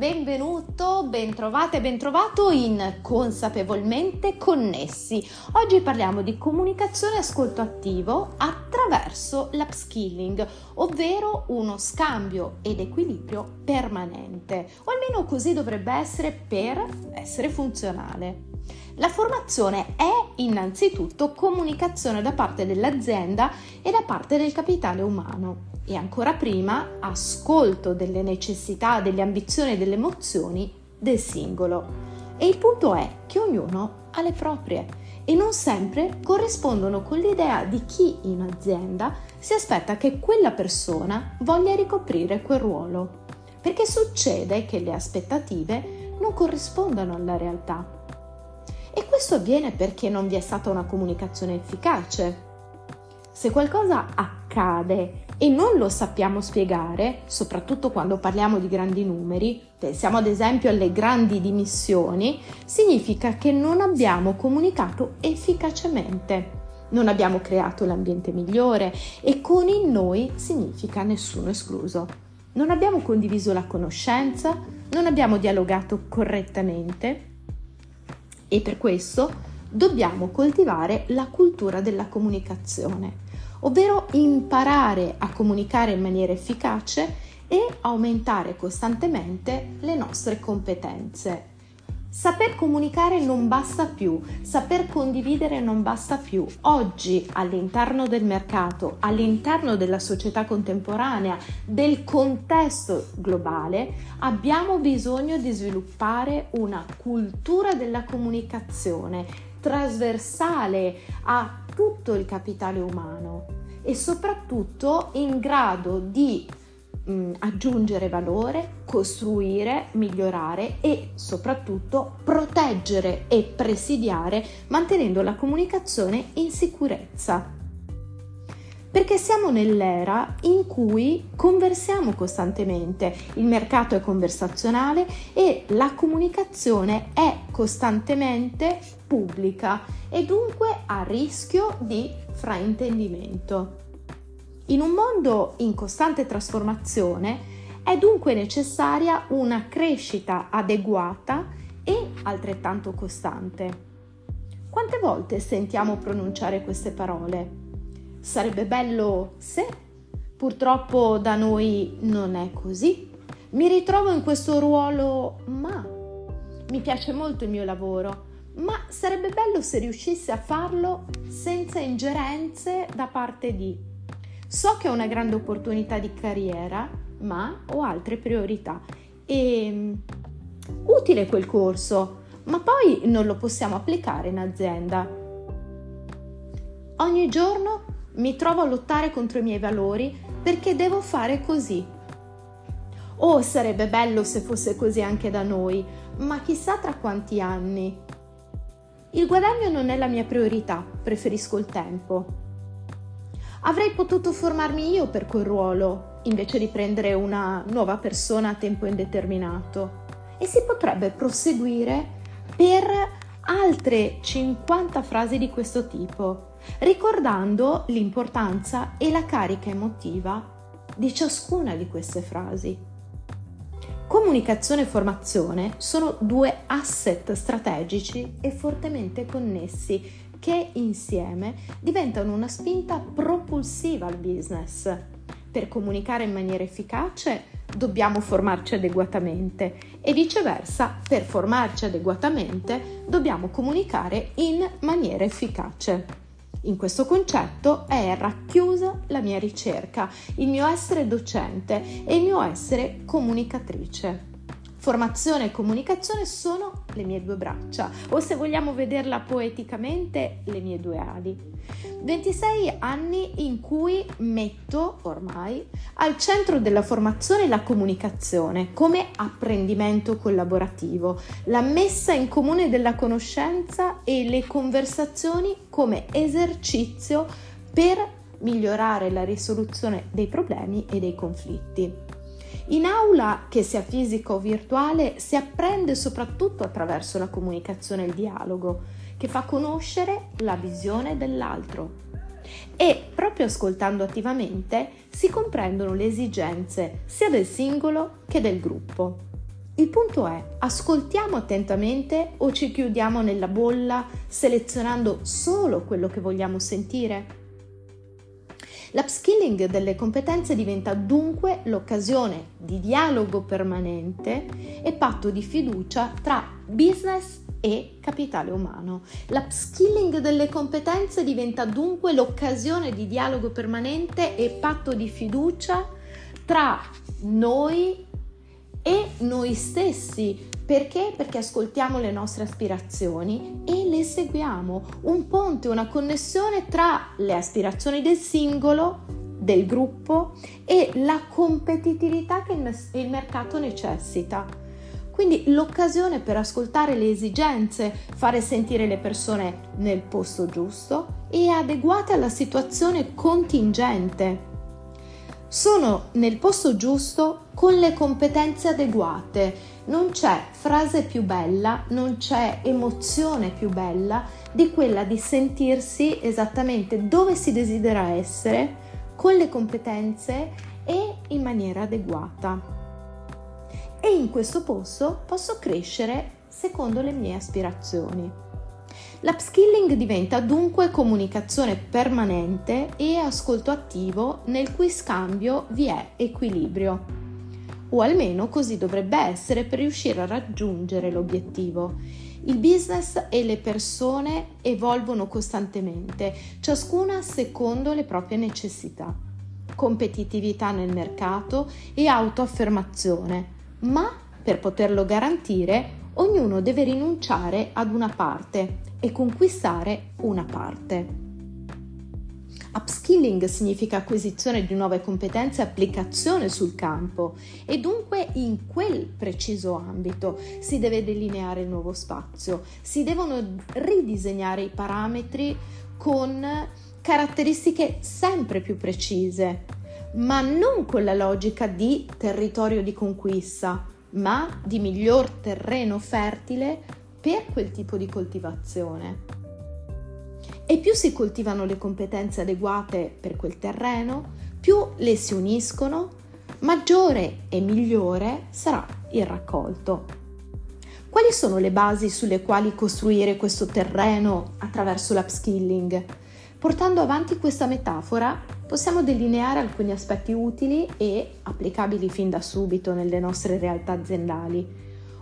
benvenuto, bentrovate, bentrovato in Consapevolmente Connessi. Oggi parliamo di comunicazione e ascolto attivo attraverso l'upskilling, ovvero uno scambio ed equilibrio permanente, o almeno così dovrebbe essere per essere funzionale. La formazione è innanzitutto comunicazione da parte dell'azienda e da parte del capitale umano e ancora prima ascolto delle necessità, delle ambizioni e delle emozioni del singolo. E il punto è che ognuno ha le proprie e non sempre corrispondono con l'idea di chi in azienda si aspetta che quella persona voglia ricoprire quel ruolo. Perché succede che le aspettative non corrispondano alla realtà. E questo avviene perché non vi è stata una comunicazione efficace. Se qualcosa accade e non lo sappiamo spiegare, soprattutto quando parliamo di grandi numeri, pensiamo ad esempio alle grandi dimissioni, significa che non abbiamo comunicato efficacemente. Non abbiamo creato l'ambiente migliore e con il noi significa nessuno escluso. Non abbiamo condiviso la conoscenza, non abbiamo dialogato correttamente e per questo dobbiamo coltivare la cultura della comunicazione, ovvero imparare a comunicare in maniera efficace e aumentare costantemente le nostre competenze. Saper comunicare non basta più, saper condividere non basta più. Oggi all'interno del mercato, all'interno della società contemporanea, del contesto globale, abbiamo bisogno di sviluppare una cultura della comunicazione trasversale a tutto il capitale umano e soprattutto in grado di mh, mm, aggiungere valore, costruire, migliorare e soprattutto proteggere e presidiare mantenendo la comunicazione in sicurezza. Perché siamo nell'era in cui conversiamo costantemente, il mercato è conversazionale e la comunicazione è costantemente pubblica e dunque a rischio di fraintendimento. In un mondo in costante trasformazione è dunque necessaria una crescita adeguata e altrettanto costante. Quante volte sentiamo pronunciare queste parole? Sarebbe bello se? Purtroppo da noi non è così. Mi ritrovo in questo ruolo, ma mi piace molto il mio lavoro, ma sarebbe bello se riuscissi a farlo senza ingerenze da parte di So che ho una grande opportunità di carriera, ma ho altre priorità. E mm, utile quel corso, ma poi non lo possiamo applicare in azienda. Ogni giorno mi trovo a lottare contro i miei valori perché devo fare così. Oh, sarebbe bello se fosse così anche da noi, ma chissà tra quanti anni. Il guadagno non è la mia priorità, preferisco il tempo. Avrei potuto formarmi io per quel ruolo, invece di prendere una nuova persona a tempo indeterminato. E si potrebbe proseguire per altre 50 frasi di questo tipo, ricordando l'importanza e la carica emotiva di ciascuna di queste frasi. Comunicazione e formazione sono due asset strategici e fortemente connessi che insieme diventano una spinta propulsiva al business. Per comunicare in maniera efficace dobbiamo formarci adeguatamente e viceversa, per formarci adeguatamente dobbiamo comunicare in maniera efficace. In questo concetto è racchiusa la mia ricerca, il mio essere docente e il mio essere comunicatrice. Formazione e comunicazione sono le mie due braccia, o se vogliamo vederla poeticamente, le mie due ali. 26 anni in cui metto ormai al centro della formazione la comunicazione come apprendimento collaborativo, la messa in comune della conoscenza e le conversazioni come esercizio per migliorare la risoluzione dei problemi e dei conflitti. In aula, che sia fisica o virtuale, si apprende soprattutto attraverso la comunicazione e il dialogo, che fa conoscere la visione dell'altro. E proprio ascoltando attivamente si comprendono le esigenze sia del singolo che del gruppo. Il punto è, ascoltiamo attentamente o ci chiudiamo nella bolla selezionando solo quello che vogliamo sentire? L'upskilling delle competenze diventa dunque l'occasione di dialogo permanente e patto di fiducia tra business e capitale umano. L'upskilling delle competenze diventa dunque l'occasione di dialogo permanente e patto di fiducia tra noi e noi stessi. Perché? Perché ascoltiamo le nostre aspirazioni e le seguiamo. Un ponte, una connessione tra le aspirazioni del singolo, del gruppo e la competitività che il mercato necessita. Quindi l'occasione per ascoltare le esigenze, fare sentire le persone nel posto giusto e adeguate alla situazione contingente sono nel posto giusto con le competenze adeguate. Non c'è frase più bella, non c'è emozione più bella di quella di sentirsi esattamente dove si desidera essere, con le competenze e in maniera adeguata. E in questo posto posso crescere secondo le mie aspirazioni. L'upskilling diventa dunque comunicazione permanente e ascolto attivo nel cui scambio vi è equilibrio. O almeno così dovrebbe essere per riuscire a raggiungere l'obiettivo. Il business e le persone evolvono costantemente, ciascuna secondo le proprie necessità. Competitività nel mercato e autoaffermazione, ma per poterlo garantire ognuno deve rinunciare ad una parte e conquistare una parte. Upskilling significa acquisizione di nuove competenze e applicazione sul campo e dunque in quel preciso ambito si deve delineare il nuovo spazio, si devono ridisegnare i parametri con caratteristiche sempre più precise, ma non con la logica di territorio di conquista, ma di miglior terreno fertile per quel tipo di coltivazione. E più si coltivano le competenze adeguate per quel terreno, più le si uniscono, maggiore e migliore sarà il raccolto. Quali sono le basi sulle quali costruire questo terreno attraverso l'upskilling? Portando avanti questa metafora, possiamo delineare alcuni aspetti utili e applicabili fin da subito nelle nostre realtà aziendali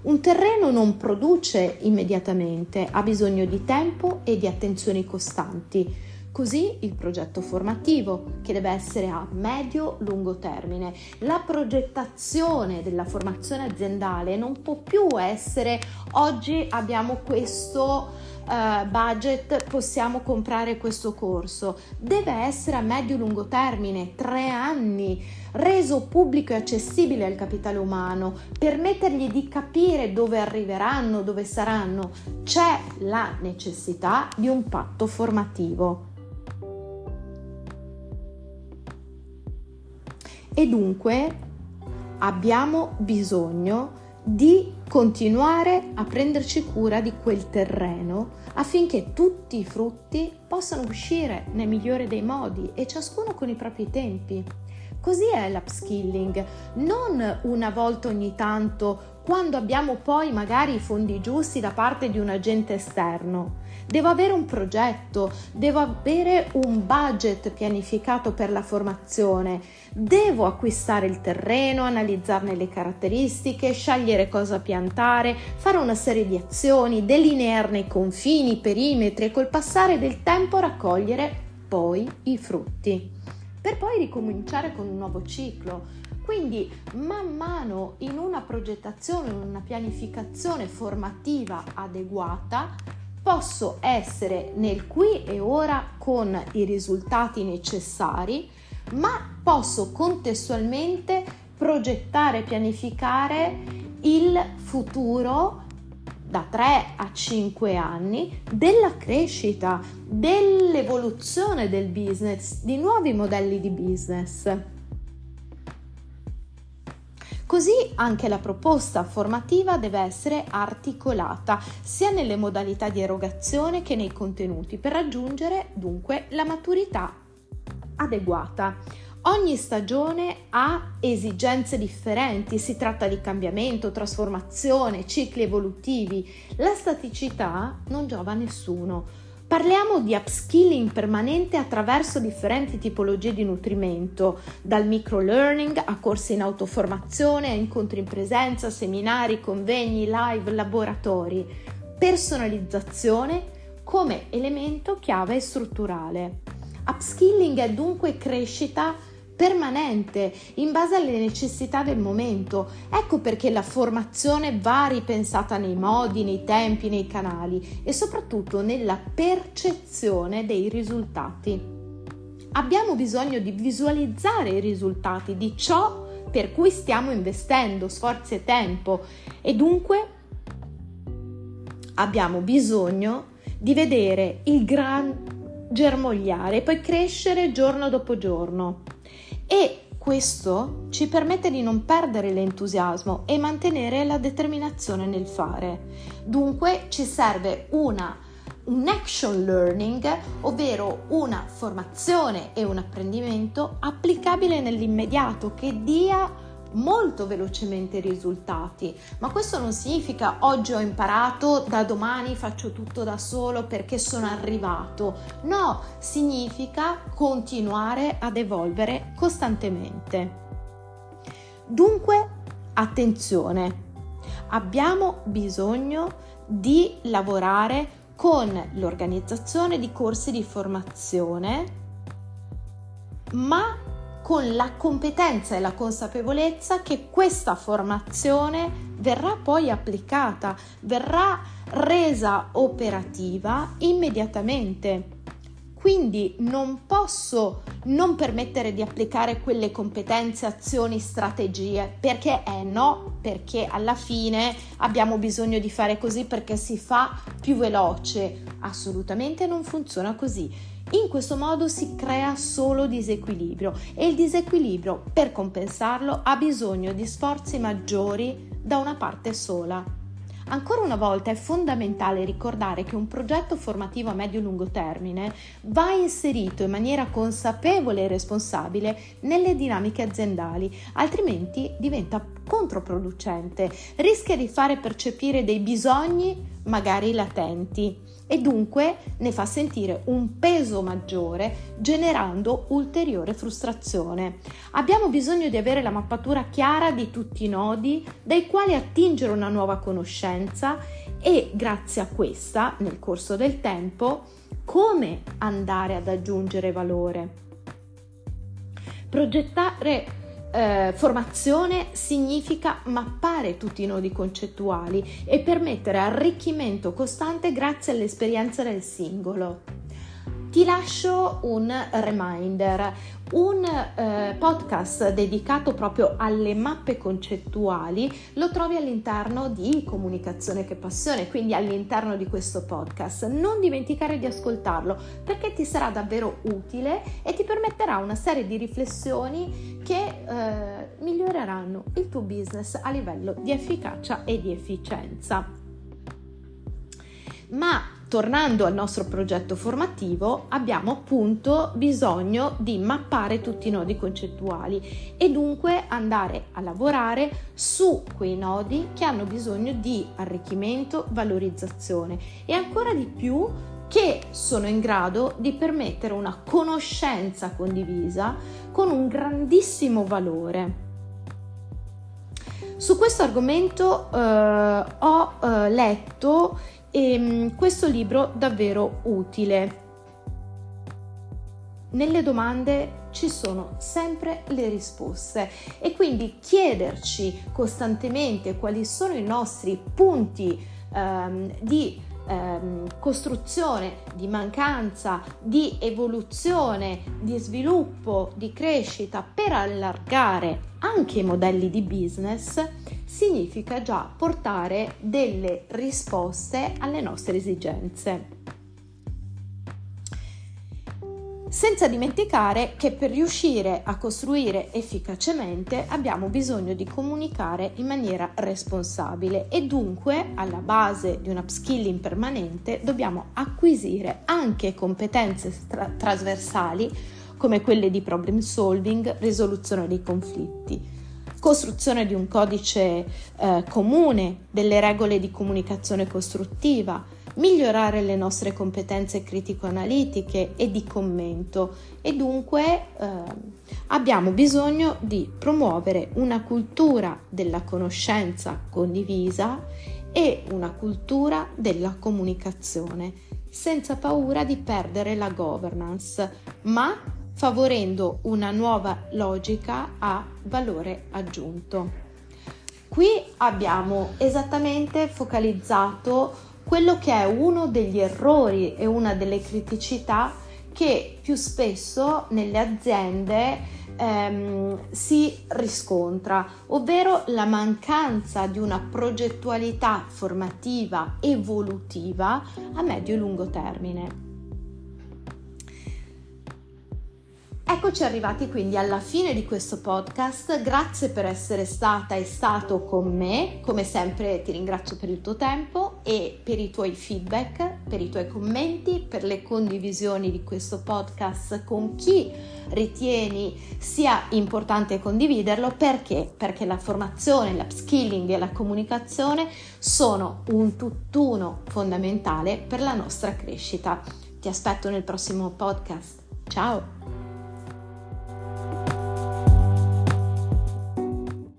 un terreno non produce immediatamente, ha bisogno di tempo e di attenzioni costanti. Così il progetto formativo, che deve essere a medio-lungo termine. La progettazione della formazione aziendale non può più essere oggi abbiamo questo uh, budget, possiamo comprare questo corso. Deve essere a medio-lungo termine, tre anni reso pubblico e accessibile al capitale umano, permettergli di capire dove arriveranno, dove saranno, c'è la necessità di un patto formativo. E dunque abbiamo bisogno di continuare a prenderci cura di quel terreno affinché tutti i frutti possano uscire nel migliore dei modi e ciascuno con i propri tempi. Così è l'upskilling, non una volta ogni tanto quando abbiamo poi magari i fondi giusti da parte di un agente esterno. Devo avere un progetto, devo avere un budget pianificato per la formazione, devo acquistare il terreno, analizzarne le caratteristiche, scegliere cosa piantare, fare una serie di azioni, delinearne i confini, i perimetri e col passare del tempo raccogliere poi i frutti per poi ricominciare con un nuovo ciclo. Quindi man mano in una progettazione, in una pianificazione formativa adeguata, posso essere nel qui e ora con i risultati necessari, ma posso contestualmente progettare pianificare il futuro da 3 a 5 anni della crescita, dell'evoluzione del business, di nuovi modelli di business. Così anche la proposta formativa deve essere articolata sia nelle modalità di erogazione che nei contenuti per raggiungere dunque la maturità adeguata. Ogni stagione ha esigenze differenti, si tratta di cambiamento, trasformazione, cicli evolutivi. La staticità non giova a nessuno. Parliamo di upskilling permanente attraverso differenti tipologie di nutrimento, dal microlearning a corsi in autoformazione, a incontri in presenza, seminari, convegni, live, laboratori. Personalizzazione come elemento chiave strutturale. Upskilling è dunque crescita permanente in base alle necessità del momento. Ecco perché la formazione va ripensata nei modi, nei tempi, nei canali e soprattutto nella percezione dei risultati. Abbiamo bisogno di visualizzare i risultati di ciò per cui stiamo investendo sforzi e tempo e dunque abbiamo bisogno di vedere il gran germogliare e poi crescere giorno dopo giorno e questo ci permette di non perdere l'entusiasmo e mantenere la determinazione nel fare. Dunque ci serve una, un action learning, ovvero una formazione e un apprendimento applicabile nell'immediato che dia molto velocemente i risultati, ma questo non significa oggi ho imparato, da domani faccio tutto da solo perché sono arrivato. No, significa continuare ad evolvere costantemente. Dunque, attenzione, abbiamo bisogno di lavorare con l'organizzazione di corsi di formazione, ma con la competenza e la consapevolezza che questa formazione verrà poi applicata, verrà resa operativa immediatamente. Quindi non posso non permettere di applicare quelle competenze, azioni, strategie, perché è eh no, perché alla fine abbiamo bisogno di fare così perché si fa più veloce. Assolutamente non funziona così in questo modo si crea solo disequilibrio e il disequilibrio per compensarlo ha bisogno di sforzi maggiori da una parte sola. Ancora una volta è fondamentale ricordare che un progetto formativo a medio-lungo termine va inserito in maniera consapevole e responsabile nelle dinamiche aziendali, altrimenti diventa controproducente, rischia di fare percepire dei bisogni magari latenti e dunque ne fa sentire un peso maggiore generando ulteriore frustrazione. Abbiamo bisogno di avere la mappatura chiara di tutti i nodi dai quali attingere una nuova conoscenza e grazie a questa nel corso del tempo come andare ad aggiungere valore. Progettare eh, formazione significa mappare tutti i nodi concettuali e permettere arricchimento costante grazie all'esperienza del singolo. Ti lascio un reminder, un eh, podcast dedicato proprio alle mappe concettuali lo trovi all'interno di Comunicazione che Passione, quindi all'interno di questo podcast. Non dimenticare di ascoltarlo perché ti sarà davvero utile e ti permetterà una serie di riflessioni che eh, miglioreranno il tuo business a livello di efficacia e di efficienza. Ma tornando al nostro progetto formativo, abbiamo appunto bisogno di mappare tutti i nodi concettuali e dunque andare a lavorare su quei nodi che hanno bisogno di arricchimento, valorizzazione e ancora di più che sono in grado di permettere una conoscenza condivisa con un grandissimo valore. Su questo argomento eh, ho eh, letto ehm, questo libro davvero utile. Nelle domande ci sono sempre le risposte e quindi chiederci costantemente quali sono i nostri punti ehm, di ehm, costruzione, di mancanza, di evoluzione, di sviluppo, di crescita per allargare anche i modelli di business significa già portare delle risposte alle nostre esigenze. Senza dimenticare che per riuscire a costruire efficacemente abbiamo bisogno di comunicare in maniera responsabile e dunque alla base di un upskilling permanente dobbiamo acquisire anche competenze tra- trasversali come quelle di problem solving, risoluzione dei conflitti costruzione di un codice eh, comune, delle regole di comunicazione costruttiva, migliorare le nostre competenze critico-analitiche e di commento e dunque eh, abbiamo bisogno di promuovere una cultura della conoscenza condivisa e una cultura della comunicazione senza paura di perdere la governance, ma favorendo una nuova logica a valore aggiunto. Qui abbiamo esattamente focalizzato quello che è uno degli errori e una delle criticità che più spesso nelle aziende ehm, si riscontra, ovvero la mancanza di una progettualità formativa evolutiva a medio e lungo termine. Eccoci arrivati quindi alla fine di questo podcast, grazie per essere stata e stato con me, come sempre ti ringrazio per il tuo tempo e per i tuoi feedback, per i tuoi commenti, per le condivisioni di questo podcast con chi ritieni sia importante condividerlo, perché? Perché la formazione, l'upskilling e la comunicazione sono un tutt'uno fondamentale per la nostra crescita. Ti aspetto nel prossimo podcast. Ciao!